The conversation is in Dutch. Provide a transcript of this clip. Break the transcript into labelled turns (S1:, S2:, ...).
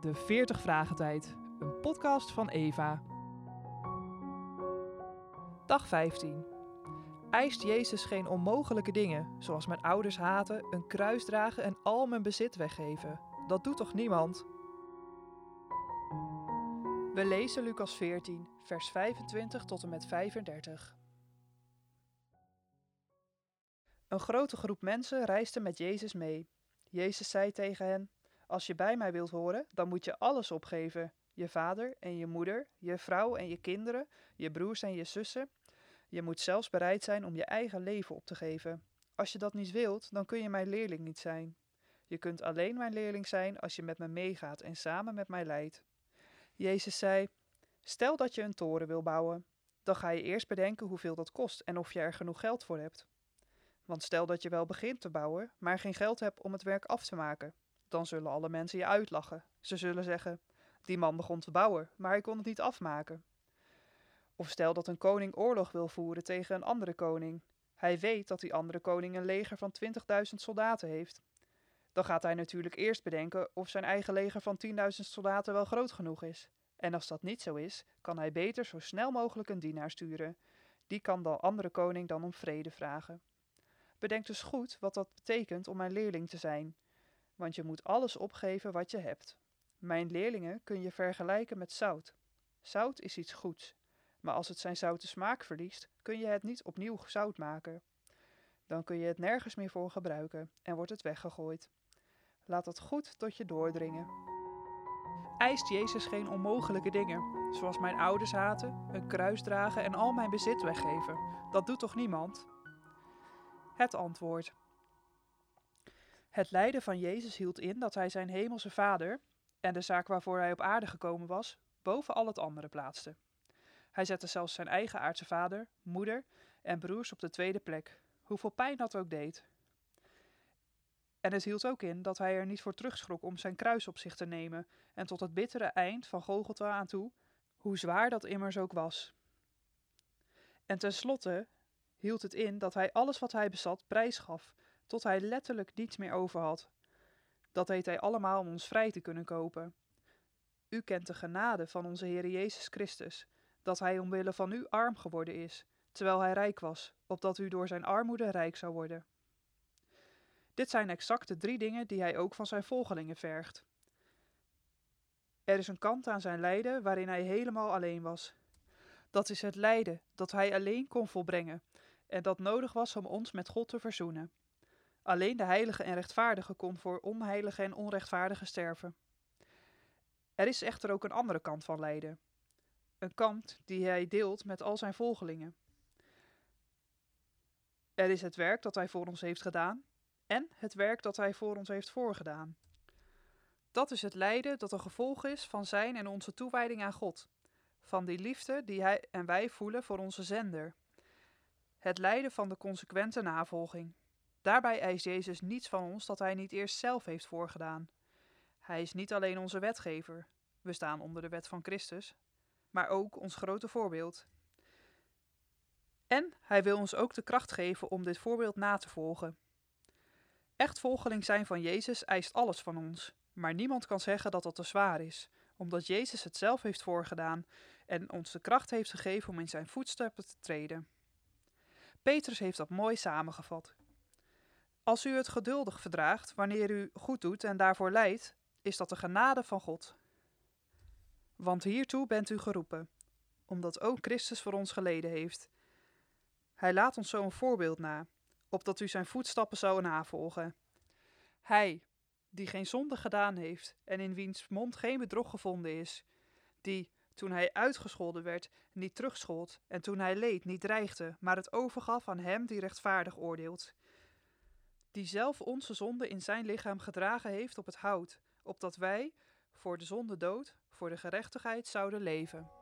S1: de 40 Vragen Tijd, een podcast van Eva. Dag 15. Eist Jezus geen onmogelijke dingen, zoals mijn ouders haten, een kruis dragen en al mijn bezit weggeven? Dat doet toch niemand? We lezen Lucas 14, vers 25 tot en met 35. Een grote groep mensen reisde met Jezus mee. Jezus zei tegen hen: Als je bij mij wilt horen, dan moet je alles opgeven: je vader en je moeder, je vrouw en je kinderen, je broers en je zussen. Je moet zelfs bereid zijn om je eigen leven op te geven. Als je dat niet wilt, dan kun je mijn leerling niet zijn. Je kunt alleen mijn leerling zijn als je met me meegaat en samen met mij leidt. Jezus zei: Stel dat je een toren wil bouwen. Dan ga je eerst bedenken hoeveel dat kost en of je er genoeg geld voor hebt. Want stel dat je wel begint te bouwen, maar geen geld hebt om het werk af te maken, dan zullen alle mensen je uitlachen. Ze zullen zeggen: Die man begon te bouwen, maar hij kon het niet afmaken. Of stel dat een koning oorlog wil voeren tegen een andere koning. Hij weet dat die andere koning een leger van 20.000 soldaten heeft. Dan gaat hij natuurlijk eerst bedenken of zijn eigen leger van 10.000 soldaten wel groot genoeg is. En als dat niet zo is, kan hij beter zo snel mogelijk een dienaar sturen. Die kan de andere koning dan om vrede vragen. Bedenk dus goed wat dat betekent om mijn leerling te zijn, want je moet alles opgeven wat je hebt. Mijn leerlingen kun je vergelijken met zout. Zout is iets goeds, maar als het zijn zoute smaak verliest, kun je het niet opnieuw zout maken. Dan kun je het nergens meer voor gebruiken en wordt het weggegooid. Laat dat goed tot je doordringen. Eist Jezus geen onmogelijke dingen, zoals mijn ouders haten, een kruis dragen en al mijn bezit weggeven? Dat doet toch niemand? Het antwoord. Het lijden van Jezus hield in dat hij zijn hemelse vader en de zaak waarvoor hij op aarde gekomen was, boven al het andere plaatste. Hij zette zelfs zijn eigen aardse vader, moeder en broers op de tweede plek, hoeveel pijn dat ook deed. En het hield ook in dat hij er niet voor terugschrok om zijn kruis op zich te nemen en tot het bittere eind van Golgotha aan toe, hoe zwaar dat immers ook was. En tenslotte hield het in dat hij alles wat hij bezat prijs gaf, tot hij letterlijk niets meer over had. Dat deed hij allemaal om ons vrij te kunnen kopen. U kent de genade van onze Heer Jezus Christus, dat hij omwille van u arm geworden is, terwijl hij rijk was, opdat u door zijn armoede rijk zou worden. Dit zijn exact de drie dingen die hij ook van zijn volgelingen vergt. Er is een kant aan zijn lijden waarin hij helemaal alleen was. Dat is het lijden dat hij alleen kon volbrengen en dat nodig was om ons met God te verzoenen. Alleen de heilige en rechtvaardige kon voor onheilige en onrechtvaardige sterven. Er is echter ook een andere kant van lijden. Een kant die hij deelt met al zijn volgelingen. Er is het werk dat hij voor ons heeft gedaan en het werk dat hij voor ons heeft voorgedaan. Dat is het lijden dat een gevolg is van zijn en onze toewijding aan God, van die liefde die hij en wij voelen voor onze zender. Het lijden van de consequente navolging. Daarbij eist Jezus niets van ons dat hij niet eerst zelf heeft voorgedaan. Hij is niet alleen onze wetgever, we staan onder de wet van Christus, maar ook ons grote voorbeeld. En hij wil ons ook de kracht geven om dit voorbeeld na te volgen. Echt volgeling zijn van Jezus eist alles van ons, maar niemand kan zeggen dat dat te zwaar is, omdat Jezus het zelf heeft voorgedaan en ons de kracht heeft gegeven om in zijn voetstappen te treden. Petrus heeft dat mooi samengevat. Als u het geduldig verdraagt wanneer u goed doet en daarvoor lijdt, is dat de genade van God. Want hiertoe bent u geroepen, omdat ook Christus voor ons geleden heeft. Hij laat ons zo een voorbeeld na, opdat u zijn voetstappen zou navolgen. Hij, die geen zonde gedaan heeft en in wiens mond geen bedrog gevonden is, die, toen hij uitgescholden werd, niet terugschold en toen hij leed, niet dreigde, maar het overgaf aan hem die rechtvaardig oordeelt. Die zelf onze zonde in zijn lichaam gedragen heeft op het hout, opdat wij, voor de zonde dood, voor de gerechtigheid zouden leven.